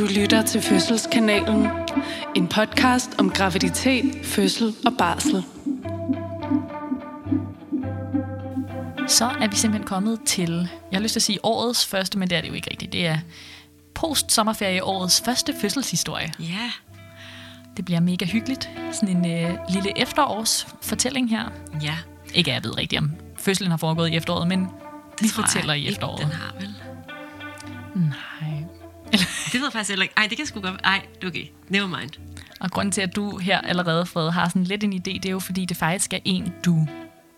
Du lytter til Fødselskanalen. En podcast om graviditet, fødsel og barsel. Så er vi simpelthen kommet til, jeg har lyst til at sige årets første, men det er det jo ikke rigtigt. Det er post-sommerferie årets første fødselshistorie. Ja, Det bliver mega hyggeligt. Sådan en øh, lille efterårsfortælling her. ja. Ikke at jeg ved rigtigt, om fødslen har foregået i efteråret, men vi tror fortæller jeg i ikke, efteråret. Den har vel. Det ved jeg faktisk heller ikke. Ej, det kan sgu godt Ej, det er okay. Never mind. Og grunden til, at du her allerede, Fred, har sådan lidt en idé, det er jo, fordi det faktisk er en, du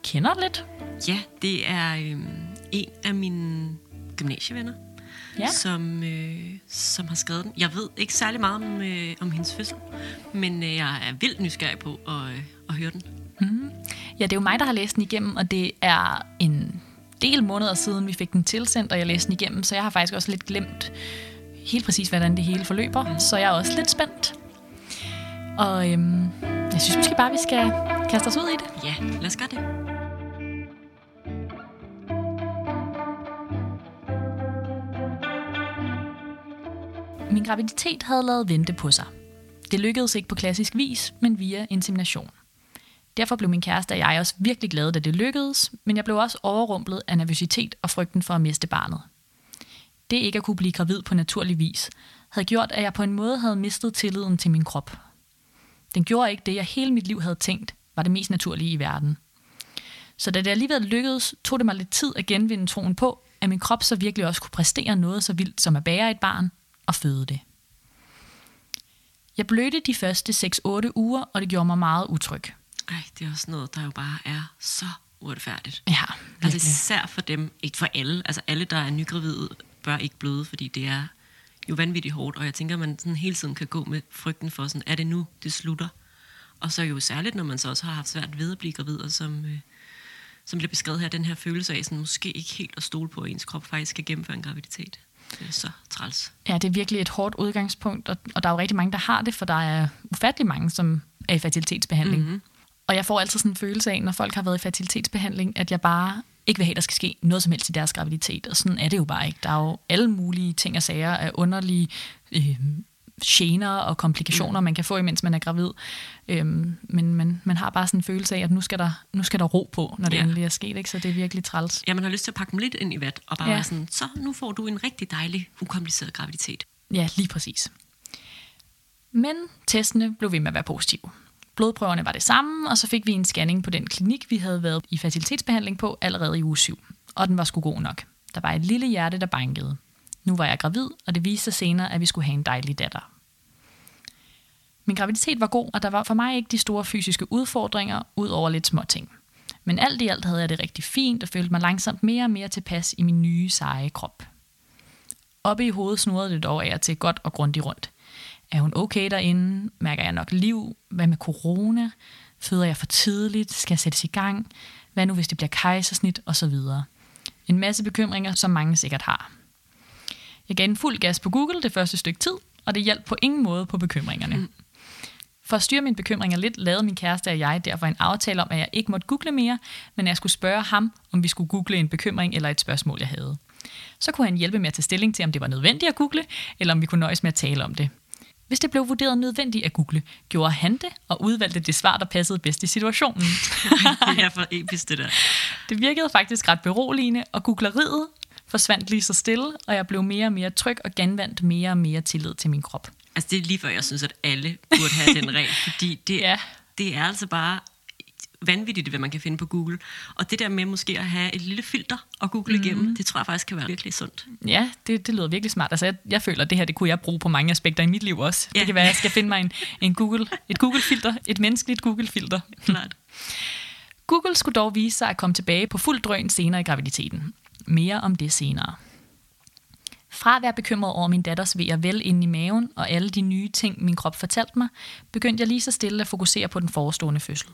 kender lidt. Ja, det er øhm, en af mine gymnasievenner, Ja. som, øh, som har skrevet den. Jeg ved ikke særlig meget om, øh, om hendes fødsel, men øh, jeg er vildt nysgerrig på at, øh, at høre den. Ja, det er jo mig, der har læst den igennem, og det er en del måneder siden, vi fik den tilsendt, og jeg læste den igennem, så jeg har faktisk også lidt glemt helt præcis, hvordan det hele forløber. Så jeg er også lidt spændt. Og øhm, jeg synes måske bare, vi skal kaste os ud i det. Ja, lad os gøre det. Min graviditet havde lavet vente på sig. Det lykkedes ikke på klassisk vis, men via insemination. Derfor blev min kæreste og jeg også virkelig glade, da det lykkedes, men jeg blev også overrumplet af nervøsitet og frygten for at miste barnet. Det ikke at kunne blive gravid på naturlig vis, havde gjort, at jeg på en måde havde mistet tilliden til min krop. Den gjorde ikke det, jeg hele mit liv havde tænkt, var det mest naturlige i verden. Så da det alligevel lykkedes, tog det mig lidt tid at genvinde troen på, at min krop så virkelig også kunne præstere noget så vildt som at bære et barn og føde det. Jeg blødte de første 6-8 uger, og det gjorde mig meget utryg. Ej, det er også noget, der jo bare er så uretfærdigt. Ja, Altså virkelig. især for dem, ikke for alle, altså alle, der er nygravide, bør ikke bløde, fordi det er jo vanvittigt hårdt, og jeg tænker, at man sådan hele tiden kan gå med frygten for sådan, er det nu, det slutter? Og så jo særligt, når man så også har haft svært ved at blive gravid, og som, øh, som bliver beskrevet her, den her følelse af sådan, måske ikke helt at stole på, at ens krop faktisk skal gennemføre en graviditet. Det er så træls. Ja, det er virkelig et hårdt udgangspunkt, og, og der er jo rigtig mange, der har det, for der er ufattelig mange, som er i fertilitetsbehandling. Mm-hmm. Og jeg får altid sådan en følelse af, når folk har været i fertilitetsbehandling, at jeg bare ikke vil have, at der skal ske noget som helst i deres graviditet. Og sådan er det jo bare ikke. Der er jo alle mulige ting og sager af underlige øh, gener og komplikationer, mm. man kan få, imens man er gravid. Øhm, men man, man har bare sådan en følelse af, at nu skal der, nu skal der ro på, når det Ja. endelig er sket. Ikke? Så det er virkelig træls. Ja, man har lyst til at pakke dem lidt ind i vat, og bare Ja. sådan, så nu får du en rigtig dejlig, ukompliceret graviditet. Ja, lige præcis. Men testene blev ved med at være positive. Blodprøverne var det samme, og så fik vi en scanning på den klinik, vi havde været i fertilitetsbehandling på allerede i uge 7. Og den var sgu god nok. Der var et lille hjerte, der bankede. Nu var jeg gravid, og det viste sig senere, at vi skulle have en dejlig datter. Min graviditet var god, og der var for mig ikke de store fysiske udfordringer, ud over lidt små ting. Men alt i alt havde jeg det rigtig fint og følte mig langsomt mere og mere tilpas i min nye, seje krop. Oppe i hovedet snurrede det dog af og til godt og grundigt rundt. Er hun okay derinde? Mærker jeg nok liv? Hvad med corona? Føder jeg for tidligt? Skal jeg sættes i gang? Hvad nu, hvis det bliver kejsersnit? Og så videre. En masse bekymringer, som mange sikkert har. Jeg gav en fuld gas på Google det første stykke tid, og det hjalp på ingen måde på bekymringerne. Mm. For at styre mine bekymringer lidt, lavede min kæreste og jeg derfor en aftale om, at jeg ikke måtte google mere, men at jeg skulle spørge ham, om vi skulle google en bekymring eller et spørgsmål, jeg havde. Så kunne han hjælpe med at tage stilling til, om det var nødvendigt at google, eller om vi kunne nøjes med at tale om det. Hvis det blev vurderet nødvendigt at google, gjorde han det og udvalgte det svar, der passede bedst i situationen. det er for episk, det der. Det virkede faktisk ret beroligende, og googleriet forsvandt lige så stille, og jeg blev mere og mere tryg og genvandt mere og mere tillid til min krop. Altså, det er lige før, jeg synes, at alle burde have den regel, fordi det, Ja. det er altså bare vanvittigt, hvad man kan finde på Google. Og det der med måske at have et lille filter og google mm. igennem, det tror jeg faktisk kan være virkelig sundt. Ja, det, det lyder virkelig smart. Altså, jeg, jeg føler, at det her det kunne jeg bruge på mange aspekter i mit liv også. Ja. Det kan være, at jeg skal finde mig en, en Google, et Google-filter, et menneskeligt Google-filter. Klart. Google skulle dog vise sig at komme tilbage på fuld drøn senere i graviditeten. Mere om det senere. Fra at være bekymret over min datters ved og vel inde i maven og alle de nye ting, min krop fortalte mig, begyndte jeg lige så stille at fokusere på den forestående fødsel.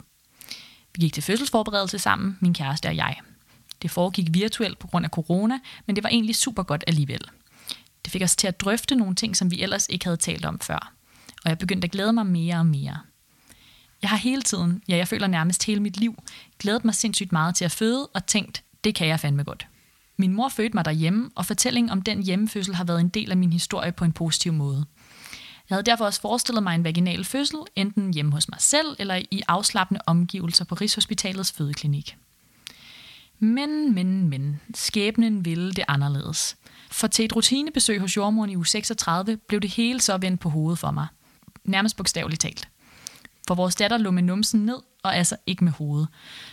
Vi gik til fødselsforberedelse sammen, min kæreste og jeg. Det foregik virtuelt på grund af corona, men det var egentlig super godt alligevel. Det fik os til at drøfte nogle ting, som vi ellers ikke havde talt om før. Og jeg begyndte at glæde mig mere og mere. Jeg har hele tiden, ja jeg føler nærmest hele mit liv, glædet mig sindssygt meget til at føde og tænkt, det kan jeg fandme godt. Min mor fødte mig derhjemme, og fortællingen om den hjemmefødsel har været en del af min historie på en positiv måde. Jeg havde derfor også forestillet mig en vaginal fødsel, enten hjemme hos mig selv eller i afslappende omgivelser på Rigshospitalets fødeklinik. Men, men, men, skæbnen ville det anderledes. For til et rutinebesøg hos jordmoren i uge 36 blev det hele så vendt på hovedet for mig. Nærmest bogstaveligt talt. For vores datter lå med numsen ned, og altså ikke med hovedet,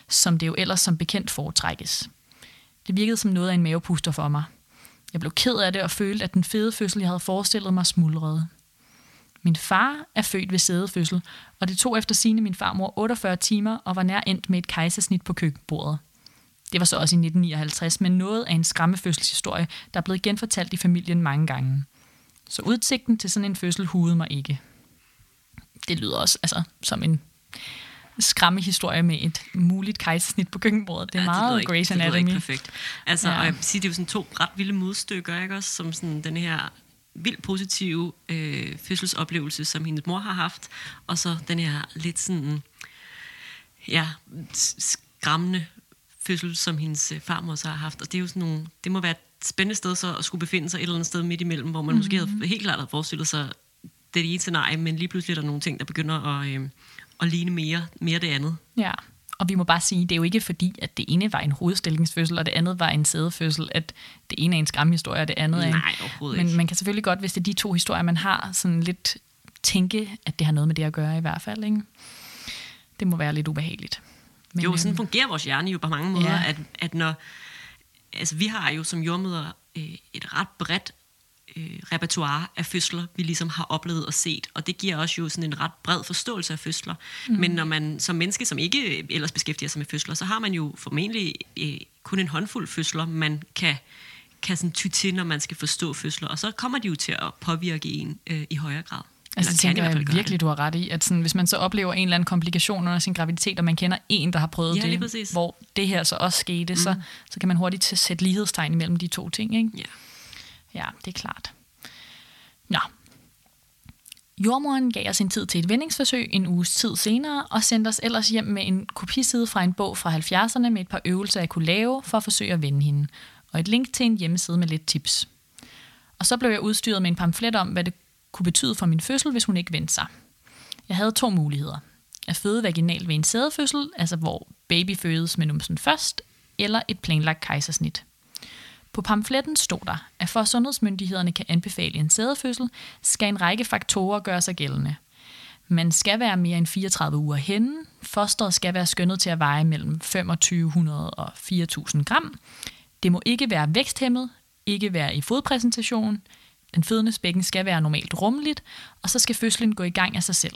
som det jo ellers som bekendt foretrækkes. Det virkede som noget af en mavepuster for mig. Jeg blev ked af det og følte, at den fede fødsel, jeg havde forestillet mig, smuldrede. Min far er født ved sædefødsel, og det tog efter sine min farmor 48 timer og var nær endt med et kejsersnit på køkkenbordet. Det var så også i 1959, men noget af en skræmmefødselshistorie, der er blevet genfortalt i familien mange gange. Så udsigten til sådan en fødsel hudede mig ikke. Det lyder også altså, som en skræmmehistorie med et muligt kejsersnit på køkkenbordet. Det er ja, meget det Grey's Anatomy. Det ikke perfekt. Altså, ja. og jeg vil sige, det er jo sådan to ret vilde modstykker, ikke også? Som sådan den her vildt positive øh, fødselsoplevelse, som hendes mor har haft, og så den her lidt sådan, ja, skræmmende fødsel, som hendes øh, farmor så har haft. Og det er jo sådan nogle, det må være et spændende sted så at skulle befinde sig et eller andet sted midt imellem, hvor man mm-hmm. måske havde mhm. helt klart havde forestillet sig det ene scenarie, men lige pludselig er der nogle ting, der begynder at, øh, at ligne mere, mere det andet. Ja, og vi må bare sige, det er jo ikke fordi, at det ene var en hovedstillingsfødsel, og det andet var en sædefødsel, at det ene er en skræmmehistorie, og det andet er en... Nej, overhovedet Men ikke. man kan selvfølgelig godt, hvis det er de to historier, man har, sådan lidt tænke, at det har noget med det at gøre i hvert fald. Ikke? Det må være lidt ubehageligt. Men, jo, sådan øhm, fungerer vores hjerne jo på mange måder, ja. at, at når... Altså, vi har jo som jordmøder øh, et ret bredt øh, repertoire af fødsler, vi ligesom har oplevet og set, og det giver også jo sådan en ret bred forståelse af fødsler. Mm. Men når man som menneske, som ikke ellers beskæftiger sig med fødsler, så har man jo formentlig øh, kun en håndfuld fødsler, man kan kan sådan ty til, når man skal forstå fødsler, og så kommer de jo til at påvirke en øh, i højere grad. Altså, det tænker jeg virkelig, du har ret i, at sådan, hvis man så oplever en eller anden komplikation under sin graviditet, og man kender en, der har prøvet ja, det, hvor det her så også skete, mm. så, så kan man hurtigt sætte lighedstegn imellem de to ting. Ikke? Ja ja, det er klart. Nå. Jordmoren gav os en tid til et vendingsforsøg en uges tid senere, og sendte os ellers hjem med en kopiside fra en bog fra 70'erne med et par øvelser, jeg kunne lave for at forsøge at vende hende, og et link til en hjemmeside med lidt tips. Og så blev jeg udstyret med en pamflet om, hvad det kunne betyde for min fødsel, hvis hun ikke vendte sig. Jeg havde to muligheder. At føde vaginalt ved en sædefødsel, altså hvor baby fødes med numsen først, eller et planlagt kejsersnit. På pamfletten stod der, at for at sundhedsmyndighederne kan anbefale en sædefødsel, skal en række faktorer gøre sig gældende. Man skal være mere end 34 uger henne, fosteret skal være skønnet til at veje mellem 2500 og 4000 gram, det må ikke være væksthæmmet, ikke være i fodpræsentation, den fødendes bækken skal være normalt rummeligt, og så skal fødslen gå i gang af sig selv.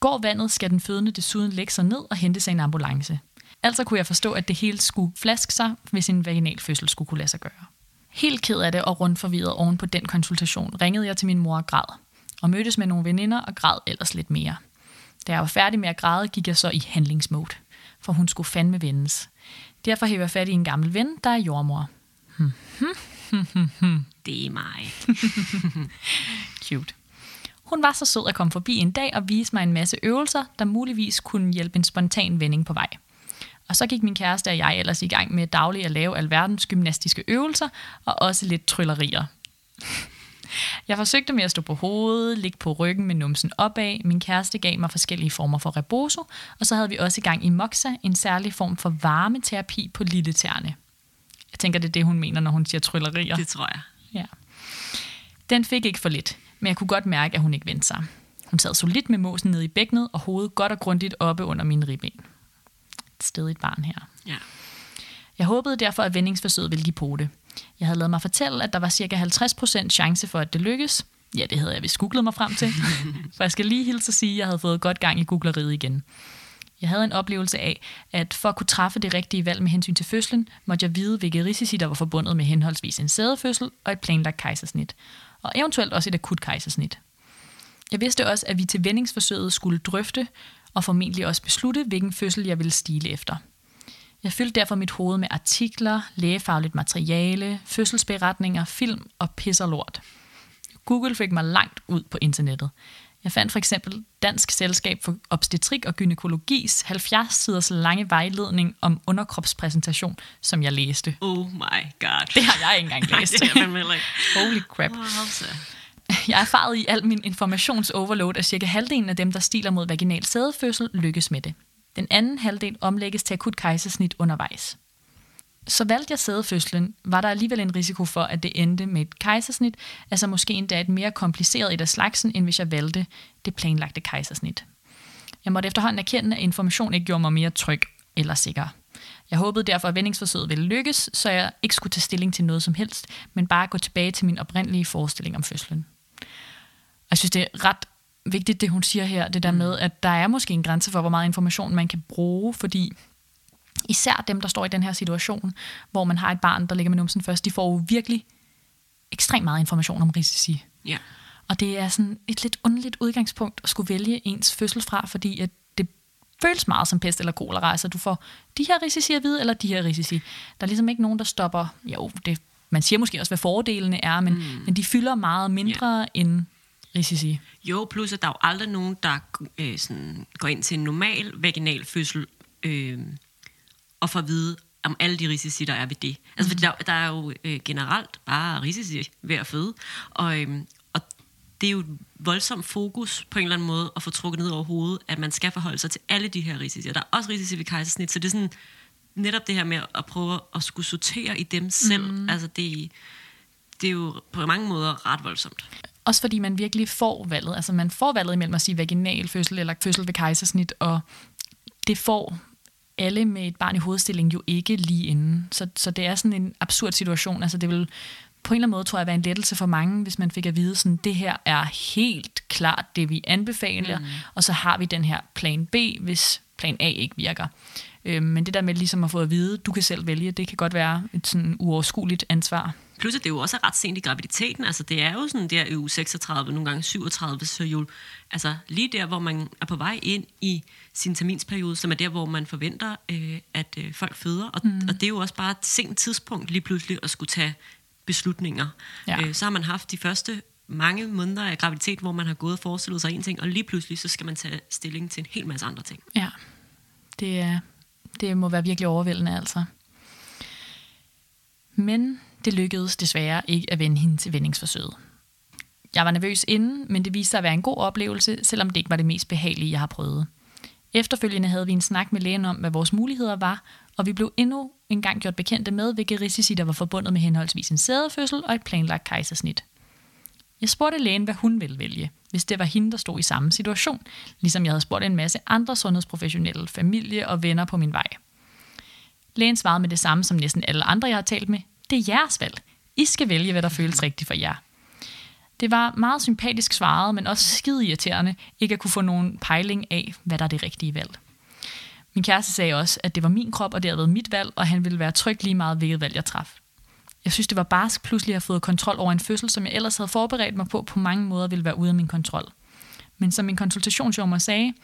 Går vandet, skal den fødende desuden lægge sig ned og hente sig en ambulance. Altså kunne jeg forstå, at det hele skulle flaske sig, hvis en vaginal fødsel skulle kunne lade sig gøre. Helt ked af det og rundt forvirret oven på den konsultation, ringede jeg til min mor og græd, og mødtes med nogle veninder og græd ellers lidt mere. Da jeg var færdig med at græde, gik jeg så i handlingsmode, for hun skulle fandme vendes. Derfor hæver jeg fat i en gammel ven, der er jordmor. Hmm. det er mig. Cute. Hun var så sød at komme forbi en dag og vise mig en masse øvelser, der muligvis kunne hjælpe en spontan vending på vej. Og så gik min kæreste og jeg ellers i gang med dagligt at lave alverdens gymnastiske øvelser og også lidt tryllerier. Jeg forsøgte med at stå på hovedet, ligge på ryggen med numsen opad. Min kæreste gav mig forskellige former for reboso, og så havde vi også i gang i moxa, en særlig form for varmeterapi på lille tærne. Jeg tænker, det er det, hun mener, når hun siger tryllerier. Det tror jeg. Ja. Den fik ikke for lidt, men jeg kunne godt mærke, at hun ikke vendte sig. Hun sad solidt med måsen nede i bækkenet og hovedet godt og grundigt oppe under mine ribben. Et stedigt barn her. Ja. Jeg håbede derfor, at vendingsforsøget ville give på det. Jeg havde lavet mig fortælle, at der var cirka 50% chance for, at det lykkes. Ja, det havde jeg vist googlet mig frem til. For jeg skal lige hilse at sige, at jeg havde fået godt gang i googleriet igen. Jeg havde en oplevelse af, at for at kunne træffe det rigtige valg med hensyn til fødslen, måtte jeg vide, hvilke risici der var forbundet med henholdsvis en sædefødsel og et planlagt kejsersnit, og eventuelt også et akut kejsersnit. Jeg vidste også, at vi til vendingsforsøget skulle drøfte og formentlig også beslutte, hvilken fødsel jeg ville stile efter. Jeg fyldte derfor mit hoved med artikler, lægefagligt materiale, fødselsberetninger, film og pisser lort. Google fik mig langt ud på internettet. Jeg fandt for eksempel Dansk Selskab for Obstetrik og Gynækologis 70-siders lange vejledning om underkropspræsentation, som jeg læste. Oh my god. Det har jeg ikke engang læst. Nej, det er ikke. Holy crap. Wow, Jeg er erfaret i al min informationsoverload, at cirka halvdelen af dem, der stiler mod vaginal sædefødsel, lykkes med det. Den anden halvdel omlægges til akut kejsersnit undervejs. Så valgte jeg sædefødslen, var der alligevel en risiko for, at det endte med et kejsersnit, altså måske endda et mere kompliceret et af slagsen, end hvis jeg valgte det planlagte kejsersnit. Jeg måtte efterhånden erkende, at information ikke gjorde mig mere tryg eller sikker. Jeg håbede derfor, at vendingsforsøget ville lykkes, så jeg ikke skulle tage stilling til noget som helst, men bare gå tilbage til min oprindelige forestilling om fødslen. Jeg synes, det er ret vigtigt, det hun siger her, det der med, at der er måske en grænse for, hvor meget information man kan bruge, fordi især dem, der står i den her situation, hvor man har et barn, der ligger med numsen først, de får jo virkelig ekstremt meget information om risici. Ja. Og det er sådan et lidt underligt udgangspunkt at skulle vælge ens fødsel fra, fordi at det føles meget som pest eller kolera. Altså du får de her risici at vide, eller de her risici. Der er ligesom ikke nogen, der stopper, jo, det, man siger måske også, hvad fordelene er, men, mm. men de fylder meget mindre yeah. end risici. Jo, plus at der er jo aldrig nogen, der øh, sådan, går ind til en normal vaginal fødsel øh, og får at vide om alle de risici, der er ved det. Altså, mm. der, der er jo øh, generelt bare risici ved at føde, og, øh, og det er jo et voldsomt fokus på en eller anden måde at få trukket ned over hovedet, at man skal forholde sig til alle de her risici. Og der er også risici ved kejsersnit, så det er sådan netop det her med at prøve at skulle sortere i dem selv. Mm. Altså, det, det er jo på mange måder ret voldsomt. Også fordi man virkelig får valget. Altså man får valget imellem at sige vaginal fødsel eller fødsel ved kejsersnit, og det får alle med et barn i hovedstilling jo ikke lige inden. Så, så det er sådan en absurd situation. Altså det vil på en eller anden måde, tror jeg, være en lettelse for mange, hvis man fik at vide, sådan, det her er helt klart det, vi anbefaler, mm. og så har vi den her plan B, hvis plan A ikke virker. Øh, men det der med ligesom at få at vide, du kan selv vælge, det kan godt være et sådan uoverskueligt ansvar. Plus at det er jo også ret sent i graviditeten, altså det er jo sådan der uge 36, nogle gange 37, så jo, altså lige der, hvor man er på vej ind i sin terminsperiode, som er der, hvor man forventer, øh, at øh, folk føder, og, mm. og det er jo også bare et sent tidspunkt lige pludselig at skulle tage beslutninger. Ja. Øh, så har man haft de første mange måneder af graviditet, hvor man har gået og forestillet sig en ting, og lige pludselig så skal man tage stilling til en hel masse andre ting. Ja, det, er, det må være virkelig overvældende altså. Men det lykkedes desværre ikke at vende hende til vendingsforsøget. Jeg var nervøs inden, men det viste sig at være en god oplevelse, selvom det ikke var det mest behagelige, jeg har prøvet. Efterfølgende havde vi en snak med lægen om, hvad vores muligheder var, og vi blev endnu engang gjort bekendte med, hvilke risici der var forbundet med henholdsvis en sædefødsel og et planlagt kejsersnit. Jeg spurgte lægen, hvad hun ville vælge, hvis det var hende, der stod i samme situation, ligesom jeg havde spurgt en masse andre sundhedsprofessionelle, familie og venner på min vej. Lægen svarede med det samme som næsten alle andre, jeg har talt med. Det er jeres valg. I skal vælge, hvad der føles rigtigt for jer. Det var meget sympatisk svaret, men også skide irriterende ikke at kunne få nogen pejling af, hvad der er det rigtige valg. Min kæreste sagde også, at det var min krop, og det havde været mit valg, og han ville være tryg lige meget, hvilket valg jeg traf. Jeg synes, det var barsk pludselig at have fået kontrol over en fødsel, som jeg ellers havde forberedt mig på, på mange måder ville være ude af min kontrol. Men som min konsultationsjommer sagde,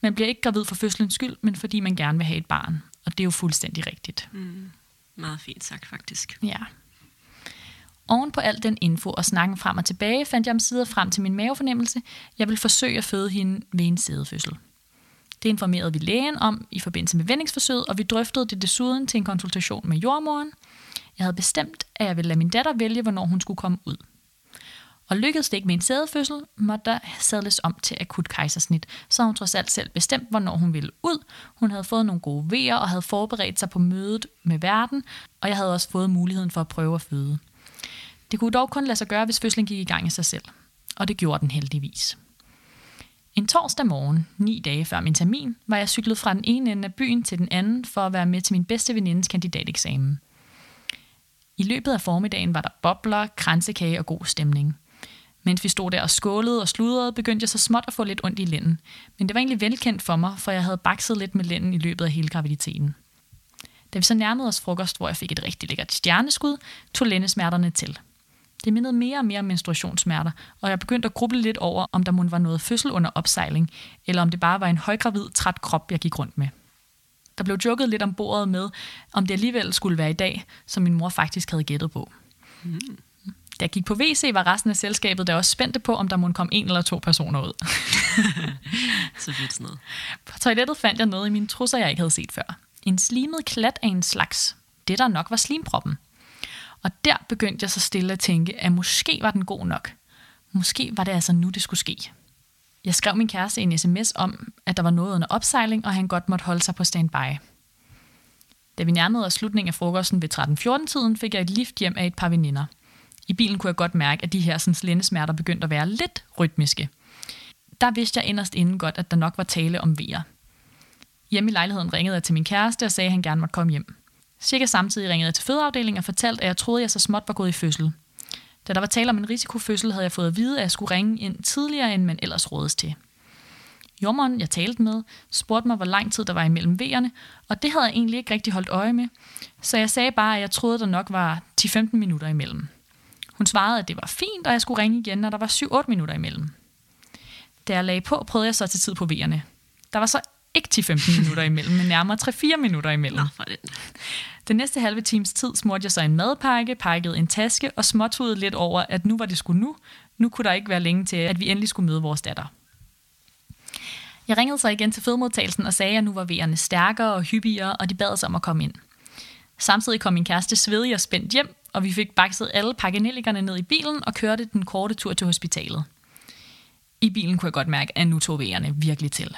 man bliver ikke gravid for fødselens skyld, men fordi man gerne vil have et barn. Og det er jo fuldstændig rigtigt. Mm. Meget fint sagt, faktisk. Ja. Oven på al den info og snakken frem og tilbage, fandt jeg om sider frem til min mavefornemmelse. Jeg vil forsøge at føde hende ved en sædefødsel. Det informerede vi lægen om i forbindelse med vendingsforsøget, og vi drøftede det desuden til en konsultation med jordmoren. Jeg havde bestemt, at jeg ville lade min datter vælge, hvornår hun skulle komme ud. Og lykkedes det ikke med en sædefødsel, måtte der sadles om til akut kejsersnit, så hun trods alt selv bestemt, hvornår hun ville ud. Hun havde fået nogle gode vejer og havde forberedt sig på mødet med verden, og jeg havde også fået muligheden for at prøve at føde. Det kunne dog kun lade sig gøre, hvis fødslen gik i gang i sig selv. Og det gjorde den heldigvis. En torsdag morgen, ni dage før min termin, var jeg cyklet fra den ene ende af byen til den anden for at være med til min bedste venindes kandidateksamen. I løbet af formiddagen var der bobler, kransekage og god stemning. Mens vi stod der og skålede og sludrede, begyndte jeg så småt at få lidt ondt i lænden. Men det var egentlig velkendt for mig, for jeg havde bakset lidt med lænden i løbet af hele graviditeten. Da vi så nærmede os frokost, hvor jeg fik et rigtig lækkert stjerneskud, tog lændesmerterne til – det mindede mere og mere om menstruationssmerter, og jeg begyndte at gruble lidt over, om der måske var noget fødsel under opsejling, eller om det bare var en højgravid, træt krop, jeg gik rundt med. Der blev joket lidt om bordet med, om det alligevel skulle være i dag, som min mor faktisk havde gættet på. Mm. Da jeg gik på WC, var resten af selskabet der også spændte på, om der måtte komme en eller to personer ud. Så fedt sådan noget. På toilettet fandt jeg noget i mine trusser, jeg ikke havde set før. En slimet klat af en slags. Det, der nok var slimproppen. Og der begyndte jeg så stille at tænke, at måske var den god nok. Måske var det altså nu, det skulle ske. Jeg skrev min kæreste en sms om, at der var noget under opsejling, og han godt måtte holde sig på standby. Da vi nærmede os slutningen af frokosten ved 13-14-tiden, fik jeg et lift hjem af et par veninder. I bilen kunne jeg godt mærke, at de her sådan, lændesmerter begyndte at være lidt rytmiske. Der vidste jeg inderst inden godt, at der nok var tale om vejer. Hjemme i lejligheden ringede jeg til min kæreste og sagde, at han gerne måtte komme hjem. Cirka samtidig ringede jeg til fødeafdelingen og fortalte, at jeg troede, at jeg så småt var gået i fødsel. Da der var tale om en risikofødsel, havde jeg fået at vide, at jeg skulle ringe ind tidligere, end man ellers rådes til. Jommeren, jeg talte med, spurgte mig, hvor lang tid der var imellem vejerne, og det havde jeg egentlig ikke rigtig holdt øje med, så jeg sagde bare, at jeg troede, der nok var 10-15 minutter imellem. Hun svarede, at det var fint, og jeg skulle ringe igen, når der var 7-8 minutter imellem. Da jeg lagde på, prøvede jeg så til tid på vejerne. Der var så ikke 10-15 minutter imellem, men nærmere 3-4 minutter imellem. Nå, for det. Den næste halve times tid smurte jeg så en madpakke, pakkede en taske og småtudede lidt over, at nu var det sgu nu. Nu kunne der ikke være længe til, at vi endelig skulle møde vores datter. Jeg ringede så igen til fødemodtagelsen og sagde, at nu var vejerne stærkere og hyppigere, og de bad os om at komme ind. Samtidig kom min kæreste svedig og spændt hjem, og vi fik bakset alle pakkenellikerne ned i bilen og kørte den korte tur til hospitalet. I bilen kunne jeg godt mærke, at nu tog vejerne virkelig til.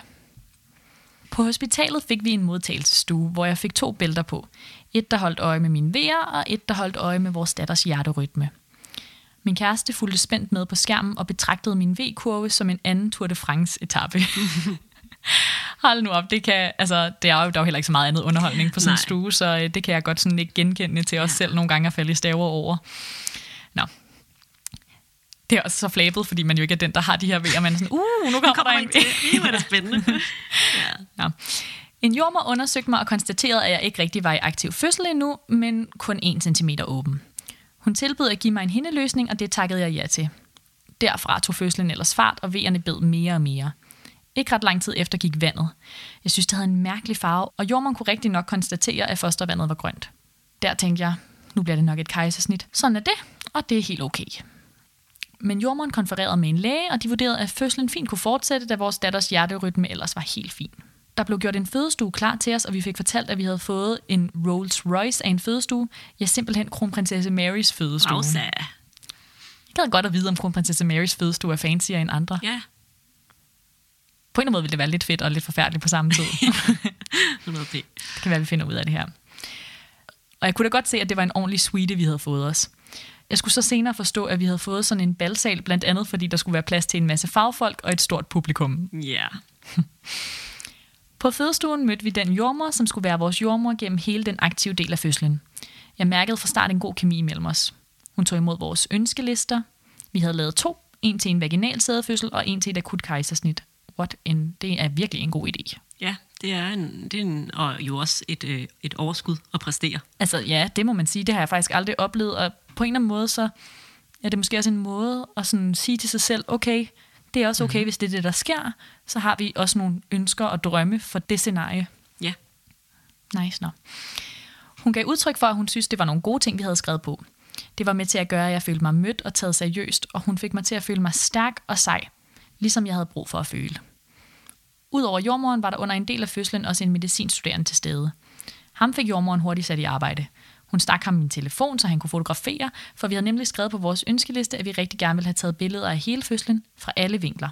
På hospitalet fik vi en modtagelsestue, hvor jeg fik to bælter på. Et, der holdt øje med mine vejer, og et, der holdt øje med vores datters hjerterytme. Min kæreste fulgte spændt med på skærmen og betragtede min V-kurve som en anden Tour de France-etappe. Hold nu op, det kan, altså, det er jo, der er jo heller ikke så meget andet underholdning på sådan en stue, så øh, det kan jeg godt sådan ikke genkende til os Ja. selv nogle gange at falde i staver over. Nå. Det er også så flabet, fordi man jo ikke er den, der har de her vejer, man er sådan, uh, nu kommer, Kommer der en. til. Det var da spændende. ja. Nå. En jordmor undersøgte mig og konstaterede, at jeg ikke rigtig var i aktiv fødsel endnu, men kun 1 cm åben. Hun tilbød at give mig en hindeløsning, og det takkede jeg ja til. Derfra tog fødslen ellers fart, og vejerne bed mere og mere. Ikke ret lang tid efter gik vandet. Jeg synes, det havde en mærkelig farve, og jordmoren kunne rigtig nok konstatere, at fostervandet var grønt. Der tænkte jeg, nu bliver det nok et kejsersnit. Sådan er det, og det er helt okay. Men jordmoren konfererede med en læge, og de vurderede, at fødslen fint kunne fortsætte, da vores datters hjerterytme ellers var helt fin. Der blev gjort en fødestue klar til os, og vi fik fortalt, at vi havde fået en Rolls Royce af en fødestue. Ja, simpelthen kronprinsesse Marys fødestue. Wowza. Jeg gad godt at vide, om kronprinsesse Marys fødestue er fancier end andre. Ja, På en måde ville det være lidt fedt og lidt forfærdeligt på samme tid. 100 p. Det kan være, vi finder ud af det her. Og jeg kunne da godt se, at det var en ordentlig suite, vi havde fået os. Jeg skulle så senere forstå, at vi havde fået sådan en balsal, blandt andet fordi der skulle være plads til en masse fagfolk og et stort publikum. Ja. På fødestuen mødte vi den jordmor, som skulle være vores jordmor gennem hele den aktive del af fødslen. Jeg mærkede fra start en god kemi mellem os. Hun tog imod vores ønskelister. Vi havde lavet to. En til en vaginal sædefødsel og en til et akut kejsersnit. What en, det er virkelig en god idé. Ja, det er, en, det er en, og jo også et, øh, et overskud at præstere. Altså ja, det må man sige. Det har jeg faktisk aldrig oplevet. Og på en eller anden måde, så er det måske også en måde at sådan sige til sig selv, okay, det er også okay, mm-hmm. hvis det er det, der sker. Så har vi også nogle ønsker og drømme for det scenarie. Ja, Nice, nå. Hun gav udtryk for, at hun synes, det var nogle gode ting, vi havde skrevet på. Det var med til at gøre, at jeg følte mig mødt og taget seriøst, og hun fik mig til at føle mig stærk og sej, ligesom jeg havde brug for at føle. Udover jordmoren var der under en del af fødslen også en medicinstuderende til stede. Ham fik jordmoren hurtigt sat i arbejde. Hun stak ham min telefon, så han kunne fotografere, for vi havde nemlig skrevet på vores ønskeliste, at vi rigtig gerne ville have taget billeder af hele fødslen fra alle vinkler.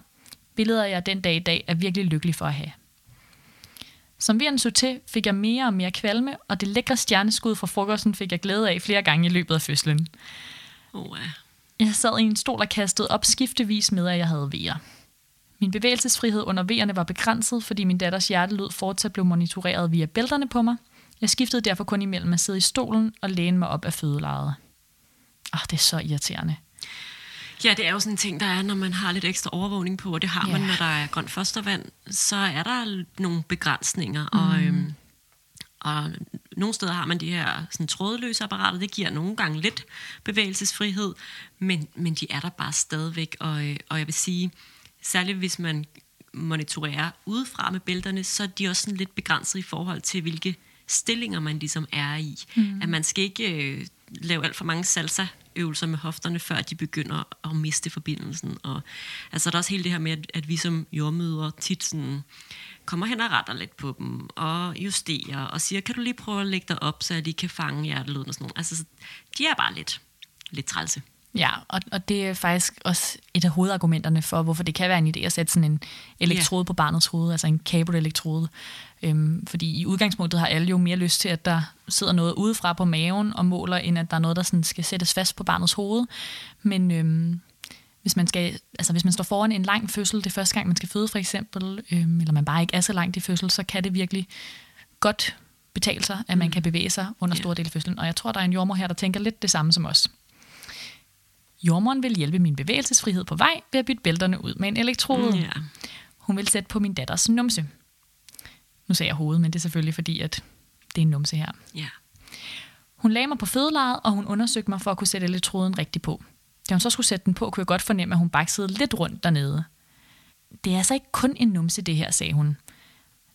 Billeder, jeg den dag i dag er virkelig lykkelig for at have. Som vejerne så til, fik jeg mere og mere kvalme, og det lækre stjerneskud fra frokosten fik jeg glæde af flere gange i løbet af fødslen. oh, ja. Jeg sad i en stol og kastede op skiftevis med, at jeg havde vejer. Min bevægelsesfrihed under vejerne var begrænset, fordi min datters hjertelyd fortsat blev monitoreret via bælterne på mig. Jeg skiftede derfor kun imellem at sidde i stolen og læne mig op af fødelejet. Ah, det er så irriterende. Ja, det er jo sådan en ting, der er, når man har lidt ekstra overvågning på, og det har Ja. man, når der er grønt fostervand, så er der nogle begrænsninger, mm. og, øhm, og nogle steder har man de her sådan, trådløse apparater, det giver nogle gange lidt bevægelsesfrihed, men, men de er der bare stadigvæk, og, øh, og jeg vil sige, særligt hvis man monitorerer udefra med bælterne, så er de også sådan lidt begrænset i forhold til, hvilke stillinger man ligesom er i. Mm. At man skal ikke øh, lave alt for mange salsa-øvelser med hofterne, før de begynder at miste forbindelsen. Og, altså der er også hele det her med, at, at vi som jordmøder tit sådan, kommer hen og retter lidt på dem, og justerer, og siger, kan du lige prøve at lægge dig op, så lige kan fange hjertelyden og sådan noget. Altså, så de er bare lidt, lidt trælse. Ja, og, og det er faktisk også et af hovedargumenterne for, hvorfor det kan være en idé at sætte sådan en elektrode yeah. på barnets hoved, altså en kabelelektrode. Øhm, fordi i udgangspunktet har alle jo mere lyst til, at der sidder noget udefra på maven og måler, end at der er noget, der sådan skal sættes fast på barnets hoved. Men øhm, hvis man, skal, altså hvis man står foran en lang fødsel, det første gang, man skal føde for eksempel, øhm, eller man bare ikke er så langt i fødsel, så kan det virkelig godt betale sig, at man mm. kan bevæge sig under store dele af fødslen. Og jeg tror, der er en jordmor her, der tænker lidt det samme som os. Jordmoren vil hjælpe min bevægelsesfrihed på vej ved at bytte bælterne ud med en elektrode. Ja. Hun vil sætte på min datters numse. Nu sagde jeg hovedet, men det er selvfølgelig fordi, at det er en numse her. Ja. Hun lagde mig på fødelaget, og hun undersøgte mig for at kunne sætte elektroden rigtigt på. Da hun så skulle sætte den på, kunne jeg godt fornemme, at hun baksede lidt rundt dernede. Det er altså ikke kun en numse, det her, sagde hun.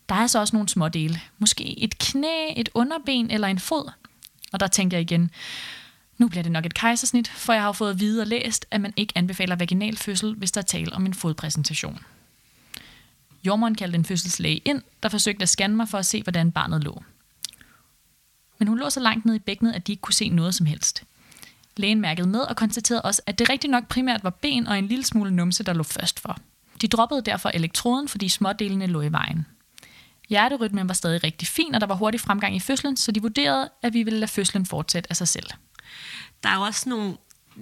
Der er så også nogle små dele. Måske et knæ, et underben eller en fod. Og der tænkte jeg igen, nu bliver det nok et kejsersnit, for jeg har fået at vide og læst, at man ikke anbefaler vaginal fødsel, hvis der er tale om en fodpræsentation. Jormoren kaldte en fødselslæge ind, der forsøgte at scanne mig for at se, hvordan barnet lå. Men hun lå så langt ned i bækkenet, at de ikke kunne se noget som helst. Lægen mærkede med og konstaterede også, at det rigtig nok primært var ben og en lille smule numse, der lå først for. De droppede derfor elektroden, fordi smådelene lå i vejen. Hjerterytmen var stadig rigtig fin, og der var hurtig fremgang i fødslen, så de vurderede, at vi ville lade fødslen fortsætte af sig selv. Der er jo også nogle,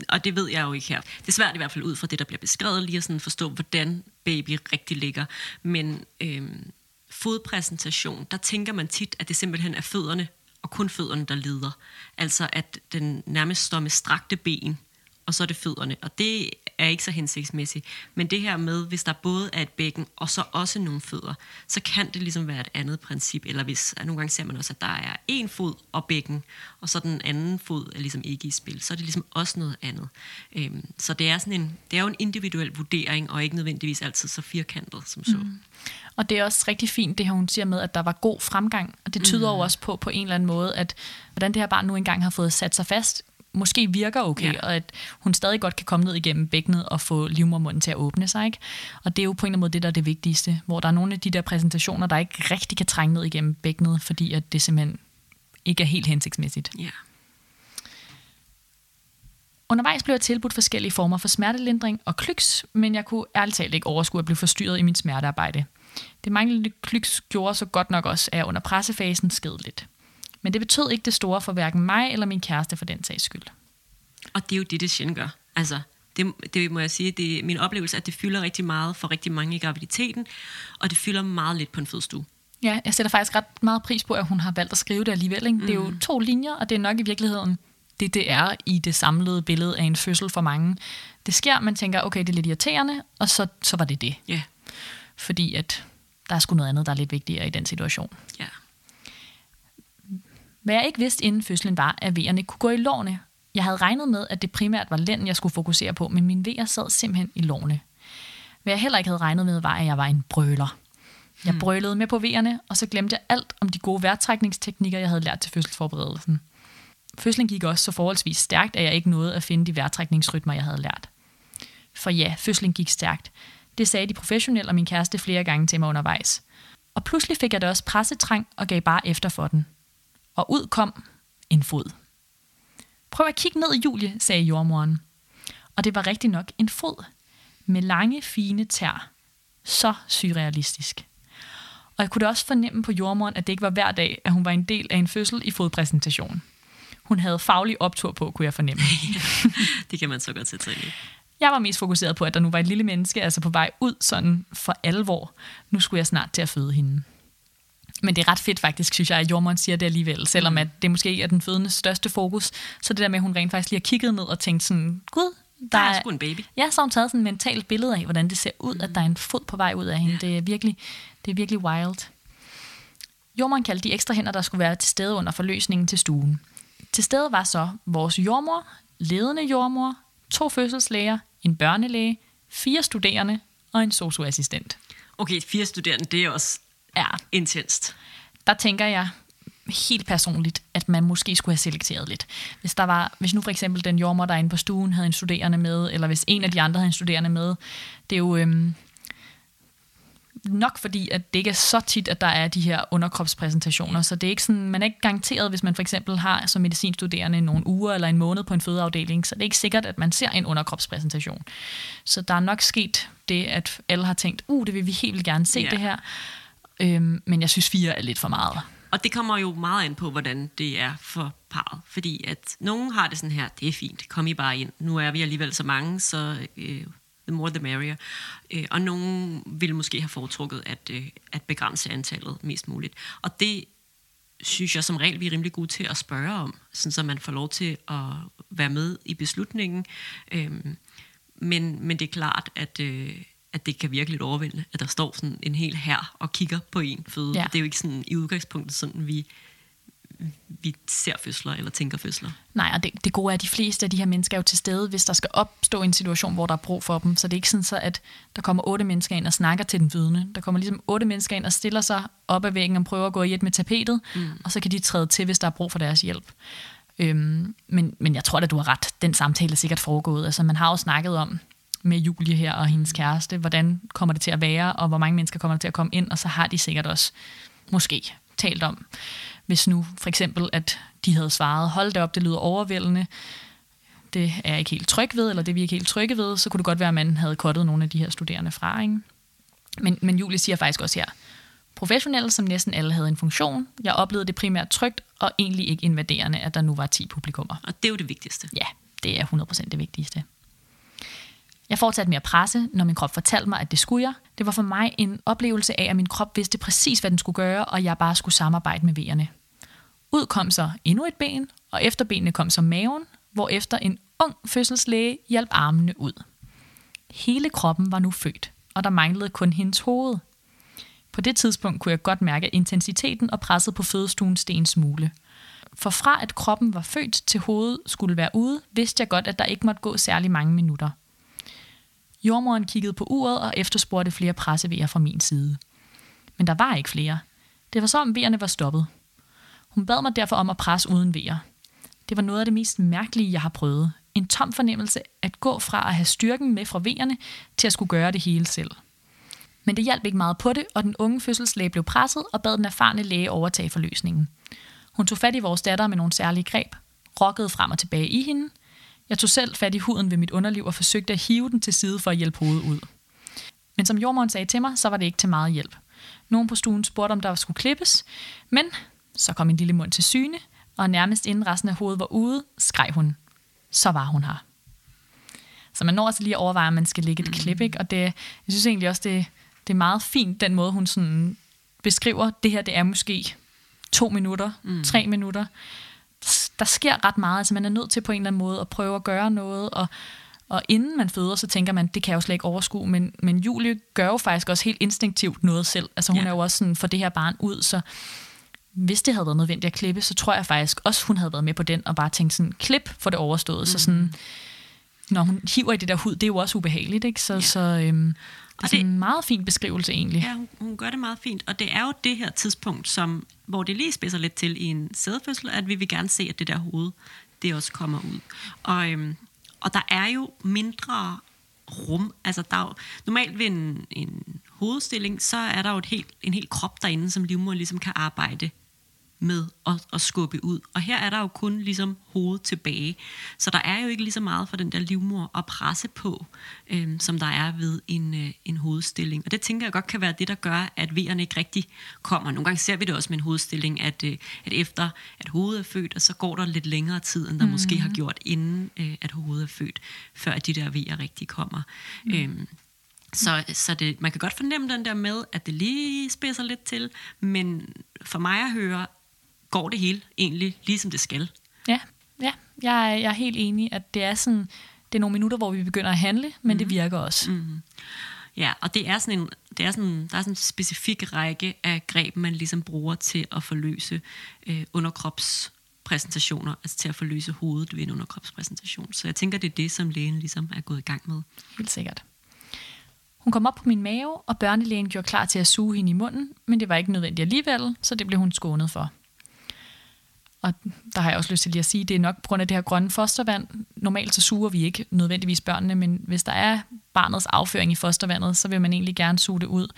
og det ved jeg jo ikke her. Det er svært i hvert fald ud fra det, der bliver beskrevet, lige at sådan forstå, hvordan baby rigtig ligger. Men øhm, fodpræsentation, der tænker man tit, at det simpelthen er fødderne, og kun fødderne, der lider. Altså at den nærmest står med strakte ben, og så er det fødderne. Og det er ikke så hensigtsmæssigt. Men det her med, hvis der både er et bækken, og så også nogle fødder, så kan det ligesom være et andet princip. Eller hvis, nogle gange ser man også, at der er en fod og bækken, og så den anden fod er ligesom ikke i spil. Så er det ligesom også noget andet. Øhm, så det er, sådan en, det er jo en individuel vurdering, og ikke nødvendigvis altid så firkantet som så. Mm. Og det er også rigtig fint, det her hun siger med, at der var god fremgang. Og det tyder mm. jo også på, på en eller anden måde, at hvordan det her barn nu engang har fået sat sig fast måske virker okay, ja. og at hun stadig godt kan komme ned igennem bækkenet og få livmormunden til at åbne sig. Ikke? Og det er jo på en eller anden måde det, der er det vigtigste, hvor der er nogle af de der præsentationer, der ikke rigtig kan trænge ned igennem bækkenet, fordi at det simpelthen ikke er helt hensigtsmæssigt. Ja. Undervejs blev jeg tilbudt forskellige former for smertelindring og klyks, men jeg kunne ærligt talt ikke overskue at blive forstyrret i mit smertearbejde. Det manglende klyks gjorde så godt nok også, at jeg under pressefasen sked lidt. Men det betød ikke det store for hverken mig eller min kæreste for den sags skyld. Og det er jo det, det sjældent gør. Altså, det, det må jeg sige, det er min oplevelse, at det fylder rigtig meget for rigtig mange i graviditeten, og det fylder meget lidt på en fødestue. Ja, jeg sætter faktisk ret meget pris på, at hun har valgt at skrive det alligevel. Ikke? Mm. Det er jo mm. to linjer, og det er nok i virkeligheden det, det er i det samlede billede af en fødsel for mange. Det sker, man tænker, okay, det er lidt irriterende, og så, så var det det. Ja. Yeah. Fordi at der er sgu noget andet, der er lidt vigtigere i den situation. Ja. Hvad jeg ikke vidste inden fødslen var, at vejerne kunne gå i lårene. Jeg havde regnet med, at det primært var lænden, jeg skulle fokusere på, men min vejer sad simpelthen i lårene. Hvad jeg heller ikke havde regnet med, var, at jeg var en brøler. Jeg hmm. brølede med på vejerne, og så glemte jeg alt om de gode vejrtrækningsteknikker, jeg havde lært til fødselsforberedelsen. Fødslen gik også så forholdsvis stærkt, at jeg ikke nåede at finde de vejrtrækningsrytmer, jeg havde lært. For ja, fødslen gik stærkt. Det sagde de professionelle og min kæreste flere gange til mig undervejs. Og pludselig fik jeg da også pressetrang og gav bare efter for den og ud kom en fod. Prøv at kigge ned, Julie, sagde jordmoren. Og det var rigtig nok en fod med lange, fine tær. Så surrealistisk. Og jeg kunne da også fornemme på jordmoren, at det ikke var hver dag, at hun var en del af en fødsel i fodpræsentation. Hun havde faglig optur på, kunne jeg fornemme. det kan man så godt sætte sig i. Jeg var mest fokuseret på, at der nu var et lille menneske, altså på vej ud sådan for alvor. Nu skulle jeg snart til at føde hende. Men det er ret fedt faktisk, synes jeg, at jordmoren siger det alligevel, selvom mm. at det måske ikke er den fødende største fokus. Så det der med, at hun rent faktisk lige har kigget ned og tænkt sådan, gud, der, der er sgu en baby. Ja, så har hun taget sådan et mentalt billede af, hvordan det ser ud, mm. at der er en fod på vej ud af hende. Ja. Det, er virkelig, det er virkelig wild. Jordmoren kaldte de ekstra hænder, der skulle være til stede under forløsningen til stuen. Til stede var så vores jordmor, ledende jordmor, to fødselslæger, en børnelæge, fire studerende og en socioassistent. Okay, fire studerende, det er også Ja. Intenst. Der tænker jeg helt personligt, at man måske skulle have selekteret lidt. Hvis, der var, hvis nu for eksempel den jordmor, der er inde på stuen, havde en studerende med, eller hvis en af de andre havde en studerende med, det er jo... Øhm, nok fordi, at det ikke er så tit, at der er de her underkropspræsentationer, så det er ikke sådan, man er ikke garanteret, hvis man for eksempel har som medicinstuderende nogle uger eller en måned på en fødeafdeling, så det er ikke sikkert, at man ser en underkropspræsentation. Så der er nok sket det, at alle har tænkt, uh, det vil vi helt gerne se Ja. det her, øhm, men jeg synes fire er lidt for meget. Og det kommer jo meget an på, hvordan det er for parret. Fordi at nogen har det sådan her, det er fint, kom I bare ind. Nu er vi alligevel så mange, så øh, the more the merrier. Øh, og nogen vil måske have foretrukket at, øh, at begrænse antallet mest muligt. Og det synes jeg som regel, vi er rimelig gode til at spørge om, sådan så man får lov til at være med i beslutningen. Øhm, men, men det er klart, at, øh, at det kan virke lidt overvældende, at der står sådan en hel her og kigger på en føde. Ja. Det er jo ikke sådan i udgangspunktet sådan, vi, vi ser fødsler eller tænker fødsler. Nej, og det, det gode er, at de fleste af de her mennesker er jo til stede, hvis der skal opstå en situation, hvor der er brug for dem. Så det er ikke sådan, så, at der kommer otte mennesker ind og snakker til den fødende. Der kommer ligesom otte mennesker ind og stiller sig op ad væggen og prøver at gå i et med tapetet, mm. og så kan de træde til, hvis der er brug for deres hjælp. Øhm, men, men jeg tror at du har ret. Den samtale er sikkert foregået. Altså, man har jo snakket om med Julie her og hendes kæreste, hvordan kommer det til at være, og hvor mange mennesker kommer der til at komme ind, og så har de sikkert også måske talt om, hvis nu for eksempel, at de havde svaret, hold det op, det lyder overvældende, det er jeg ikke helt tryg ved, eller det er vi ikke helt trygge ved, så kunne det godt være, at man havde kottet nogle af de her studerende fra. Ikke? Men, men Julie siger faktisk også her, professionelle, som næsten alle havde en funktion. Jeg oplevede det primært trygt, og egentlig ikke invaderende, at der nu var 10 publikummer. Og det er jo det vigtigste. Ja, det er 100% det vigtigste. Jeg fortsatte med at presse, når min krop fortalte mig, at det skulle jeg. Det var for mig en oplevelse af, at min krop vidste præcis, hvad den skulle gøre, og jeg bare skulle samarbejde med vejerne. Ud kom så endnu et ben, og efter benene kom så maven, hvor efter en ung fødselslæge hjalp armene ud. Hele kroppen var nu født, og der manglede kun hendes hoved. På det tidspunkt kunne jeg godt mærke, intensiteten og presset på fødestuen sten smule. For fra at kroppen var født til hovedet skulle være ude, vidste jeg godt, at der ikke måtte gå særlig mange minutter. Jordmoren kiggede på uret og efterspurgte flere pressevejer fra min side. Men der var ikke flere. Det var som om vejerne var stoppet. Hun bad mig derfor om at presse uden vejer. Det var noget af det mest mærkelige, jeg har prøvet. En tom fornemmelse at gå fra at have styrken med fra vejerne til at skulle gøre det hele selv. Men det hjalp ikke meget på det, og den unge fødselslæge blev presset og bad den erfarne læge overtage forløsningen. Hun tog fat i vores datter med nogle særlige greb, rokkede frem og tilbage i hende. Jeg tog selv fat i huden ved mit underliv og forsøgte at hive den til side for at hjælpe hovedet ud. Men som jordmoren sagde til mig, så var det ikke til meget hjælp. Nogen på stuen spurgte, om der skulle klippes, men så kom en lille mund til syne, og nærmest inden resten af hovedet var ude, skreg hun. Så var hun her. Så man når altså lige at overveje, om man skal lægge et klip, ikke? Og det, jeg synes egentlig også, det, det er meget fint, den måde, hun sådan beskriver, det her, det er måske to minutter, mm. tre minutter. Der sker ret meget, altså man er nødt til på en eller anden måde at prøve at gøre noget, og, og inden man føder, så tænker man, det kan jeg jo slet ikke overskue, men, men Julie gør jo faktisk også helt instinktivt noget selv. Altså hun Ja. er jo også sådan, for det her barn ud, så hvis det havde været nødvendigt at klippe, så tror jeg faktisk også, hun havde været med på den, og bare tænkt sådan, klip for det overstået. Mm. Så sådan, når hun hiver i det der hud, det er jo også ubehageligt, ikke? Så, ja. så øhm, det er Og det- en meget fin beskrivelse egentlig. Ja, hun, hun gør det meget fint. Og det er jo det her tidspunkt, som, hvor det lige spidser lidt til i en sædfødsel, at vi vil gerne se, at det der hoved, det også kommer ud. Og, øhm, og der er jo mindre rum. Altså, der er jo, normalt ved en, en hovedstilling, så er der jo et helt, en hel krop derinde, som livmoderen ligesom kan arbejde med at, at skubbe ud. Og her er der jo kun ligesom hovedet tilbage. Så der er jo ikke lige så meget for den der livmor at presse på, øhm, som der er ved en, øh, en hovedstilling. Og det tænker jeg godt kan være det, der gør, at vejerne ikke rigtig kommer. Nogle gange ser vi det også med en hovedstilling, at, øh, at efter at hovedet er født, og så går der lidt længere tid, end der mm. måske har gjort, inden øh, at hovedet er født, før de der vejer rigtig kommer. Mm. Øhm, så, så det, man kan godt fornemme den der med, at det lige spidser lidt til, men for mig at høre, går det hele egentlig ligesom det skal. Ja, ja. Jeg, er, jeg er helt enig, at det er sådan, det er nogle minutter, hvor vi begynder at handle, men mm. det virker også. Mm. Ja, og det er sådan en, det er sådan, der er sådan en specifik række af greb, man ligesom bruger til at forløse øh, underkropspræsentationer, altså til at forløse hovedet ved en underkropspræsentation. Så jeg tænker, det er det, som lægen ligesom er gået i gang med. Helt sikkert. Hun kom op på min mave, og børnelægen gjorde klar til at suge hende i munden, men det var ikke nødvendigt alligevel, så det blev hun skånet for. Og der har jeg også lyst til lige at sige, det er nok på grund af det her grønne fostervand. Normalt så suger vi ikke nødvendigvis børnene, men hvis der er barnets afføring i fostervandet, så vil man egentlig gerne suge det ud.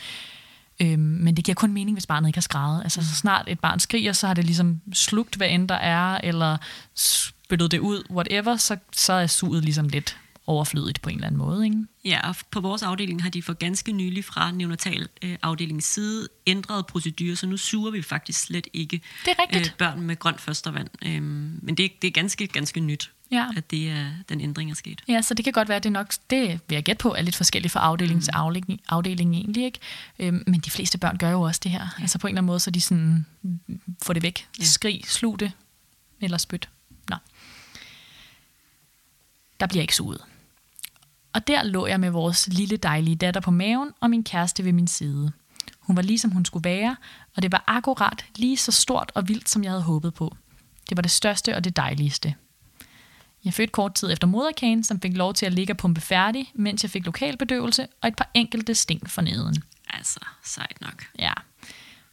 Øhm, men det giver kun mening, hvis barnet ikke har skrevet. Altså så snart et barn skriger, så har det ligesom slugt, hvad end der er, eller spyttet det ud, whatever, så, så er suget ligesom lidt overflødigt på en eller anden måde. Ikke? Ja, og på vores afdeling har de for ganske nylig fra neonatal øh, afdelingens side ændret procedurer, så nu suger vi faktisk slet ikke Det er rigtigt. øh, børn med grønt førstervand. Øhm, men det, det er ganske, ganske nyt, Ja. at det er, den ændring er sket. Ja, så det kan godt være, at det nok, det vil jeg gætte på, er lidt forskelligt fra afdeling til afdeling, afdeling egentlig, ikke? Øhm, men de fleste børn gør jo også det her. Ja. Altså på en eller anden måde, så de sådan, får det væk. Ja. Skrig, slug det, eller spyt. Nå. Der bliver ikke suget. Og der lå jeg med vores lille dejlige datter på maven, og min kæreste ved min side. Hun var lige som hun skulle være, og det var akkurat lige så stort og vildt, som jeg havde håbet på. Det var det største og det dejligste. Jeg fødte kort tid efter moderkagen, som fik lov til at ligge og pumpe færdig, mens jeg fik lokalbedøvelse og et par enkelte sting for neden. Altså, sejt nok. Ja.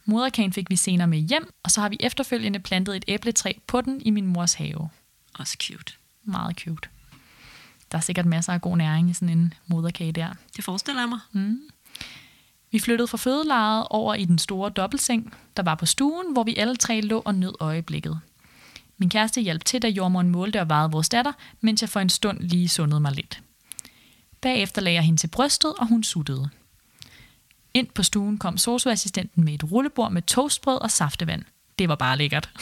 Moderkagen fik vi senere med hjem, og så har vi efterfølgende plantet et æbletræ på den i min mors have. Også cute. Meget cute. Der er sikkert masser af god næring i sådan en moderkage der. Det forestiller jeg mig. Vi flyttede fra fødelejet over i den store dobbeltseng, der var på stuen, hvor vi alle tre lå og nød øjeblikket. Min kæreste hjalp til, da jordmoren målte og vejede vores datter, mens jeg for en stund lige sundede mig lidt. Bagefter lagde jeg hende til brystet, og hun suttede. Ind på stuen kom socioassistenten med et rullebord med toastbrød og saftevand. Det var bare lækkert.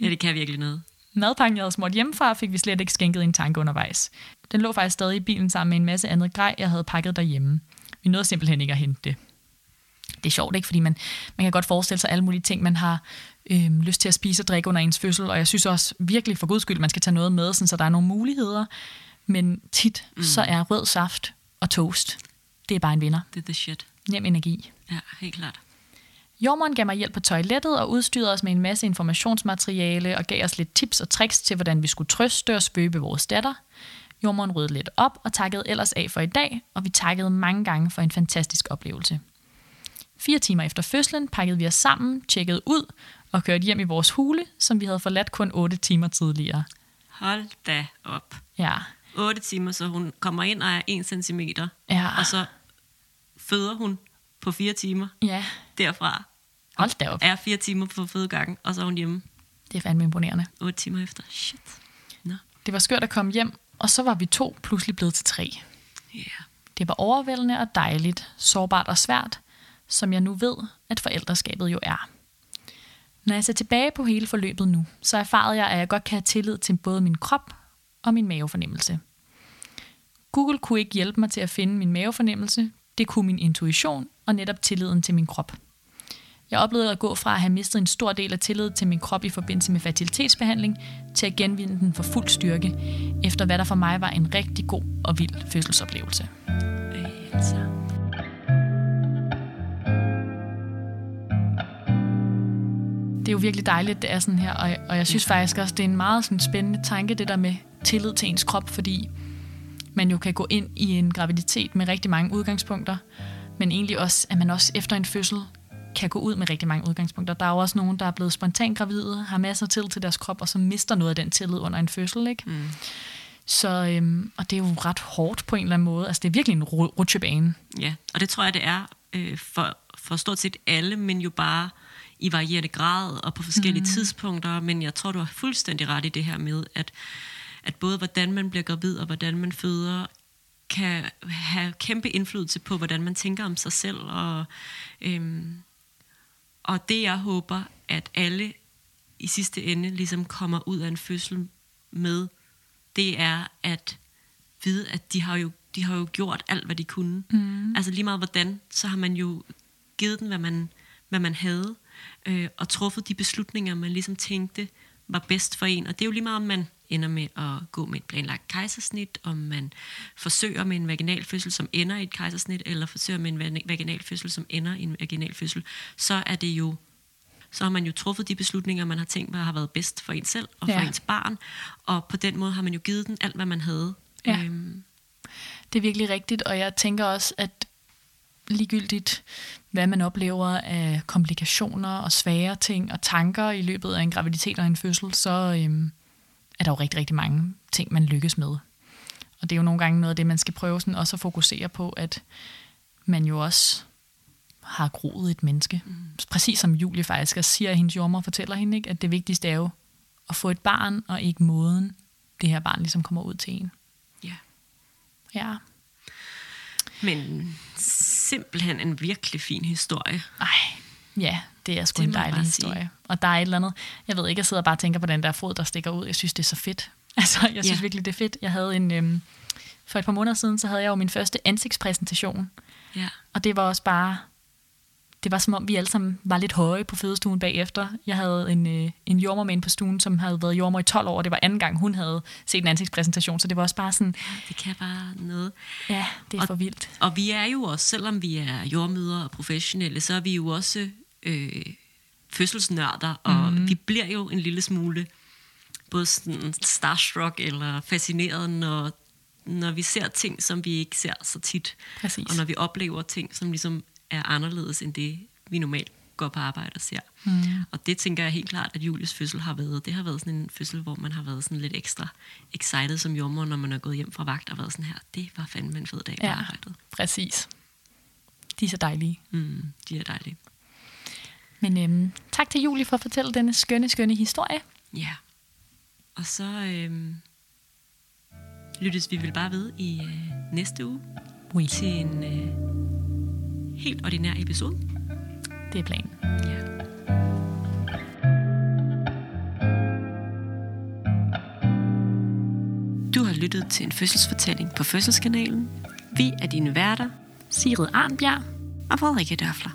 Ja, det kan virkelig noget. Madpakken, jeg havde smurt hjemmefra, fik vi slet ikke skænket en tanke undervejs. Den lå faktisk stadig i bilen sammen med en masse andet grej, jeg havde pakket derhjemme. Vi nåede simpelthen ikke at hente det. Det er sjovt, ikke? Fordi man, man kan godt forestille sig alle mulige ting, man har øhm, lyst til at spise og drikke under ens fødsel, og jeg synes også virkelig for guds skyld, man skal tage noget med, sådan, så der er nogle muligheder. Men tit, mm. så er rød saft og toast, det er bare en vinder. Det er the shit. Nem energi. Ja, helt klart. Jordmoren gav mig hjælp på toilettet og udstyrede os med en masse informationsmateriale og gav os lidt tips og tricks til, hvordan vi skulle trøste og spøbe vores datter. Jordmoren rydde lidt op og takkede ellers af for i dag, og vi takkede mange gange for en fantastisk oplevelse. Fire timer efter fødslen pakkede vi os sammen, tjekkede ud og kørte hjem i vores hule, som vi havde forladt kun 8 timer tidligere. Hold da op. Ja, 8 timer, så hun kommer ind og er 1 cm, ja, og så føder hun på 4 timer ja. Derfra. Hold da op. Er 4 timer på fødegangen, og så er hun hjemme Det er fandme imponerende. 8 timer efter. Shit. Nå, Det var skørt at komme hjem, og så var vi to pludselig blevet til tre. ja. Yeah. Det var overvældende og dejligt, sårbart og svært, som jeg nu ved, at forældreskabet jo er. Når jeg ser tilbage på hele forløbet nu, så erfarede jeg, at jeg godt kan have tillid til både min krop og min mavefornemmelse. Google kunne ikke hjælpe mig til at finde min mavefornemmelse, det kunne min intuition og netop tilliden til min krop. Jeg oplevede at gå fra at have mistet en stor del af tillid til min krop i forbindelse med fertilitetsbehandling, til at genvinde den for fuld styrke, efter hvad der for mig var en rigtig god og vild fødselsoplevelse. Øh, altså. det er jo virkelig dejligt, det er sådan her, og, og jeg synes ja. faktisk også, det er en meget sådan spændende tanke, det der med tillid til ens krop, fordi man jo kan gå ind i en graviditet med rigtig mange udgangspunkter, men egentlig også, at man også efter en fødsel kan gå ud med rigtig mange udgangspunkter. Der er jo også nogen, der er blevet spontant gravide, har masser af tillid til deres krop, og så mister noget af den tillid under en fødsel, ikke? Mm. Så, øhm, og det er jo ret hårdt på en eller anden måde. Altså, det er virkelig en ru- rutsjebane. Ja, og det tror jeg, det er øh, for, for stort set alle, men jo bare i varierende grad og på forskellige mm. tidspunkter. Men jeg tror, du har fuldstændig ret i det her med, at, at både hvordan man bliver gravid og hvordan man føder, kan have kæmpe indflydelse på, hvordan man tænker om sig selv. Og, øhm, og det, jeg håber, at alle i sidste ende ligesom kommer ud af en fødsel med, det er at vide, at de har jo, de har jo gjort alt, hvad de kunne. Mm. Altså lige meget hvordan, så har man jo givet den, hvad man, hvad man havde, øh, og truffet de beslutninger, man ligesom tænkte var bedst for en. Og det er jo lige meget, om man ender med at gå med et planlagt kejsersnit, om man forsøger med en vaginal fødsel, som ender i et kejsersnit, eller forsøger med en vaginal fødsel, som ender i en vaginal fødsel, så er det jo så har man jo truffet de beslutninger, man har tænkt, hvad har været bedst for en selv og for Ja. ens barn. Og på den måde har man jo givet den alt, hvad man havde. Ja. Øhm, Det er virkelig rigtigt, og jeg tænker også, at ligegyldigt, hvad man oplever af komplikationer og svære ting og tanker i løbet af en graviditet og en fødsel, så øhm, er der jo rigtig, rigtig mange ting, man lykkes med. Og det er jo nogle gange noget af det, man skal prøve sådan også at fokusere på, at man jo også har groet et menneske. Mm. Præcis som Julie faktisk også siger, at hendes jordmor fortæller hende, ikke, at det vigtigste er jo at få et barn, og ikke måden, det her barn ligesom kommer ud til en. Ja. Ja. Men simpelthen en virkelig fin historie. Ej, ja, det er sgu Det en dejlig historie. Og der er et eller andet, jeg ved ikke, jeg sidder bare og tænker på den der fod, der stikker ud. Jeg synes, det er så fedt. Altså, jeg synes Ja. virkelig, det er fedt. Jeg havde en, øhm, for et par måneder siden, så havde jeg jo min første ansigtspræsentation. Ja. Og det var også bare, det var som om, vi alle sammen var lidt høje på fødestuen bagefter. Jeg havde en, øh, en jordmor med på stuen, som havde været jordmor i 12 år. Det var anden gang, hun havde set en ansigtspræsentation, så det var også bare sådan, Det kan bare noget. ja, det er Og- for vildt. Og vi er jo også, selvom vi er jordmøder og professionelle, så er vi jo også øh, fødselsnørder, og mm. vi bliver jo en lille smule både sådan starstruck eller fascineret, når, når vi ser ting, som vi ikke ser så tit. Præcis. Og når vi oplever ting, som ligesom er anderledes end det, vi normalt går på arbejde og ser. Mm. Og det tænker jeg helt klart, at Julies fødsel har været. Det har været sådan en fødsel, hvor man har været sådan lidt ekstra excited som jordmor, når man er gået hjem fra vagt og været sådan her, det var fandme en fed dag på Ja. arbejdet. Præcis. De er så dejlige. Mm, de er dejlige. Men øhm, tak til Julie for at fortælle denne skønne, skønne historie. Ja. Og så øhm, lyttes vi vel bare ved i øh, næste uge Oui. til en øh, helt ordinær episode. Det er planen. Ja. Du har lyttet til en fødselsfortælling på Fødselskanalen. Vi er dine værter, Sigrid Arnbjerg. og Frederikke Dørfler.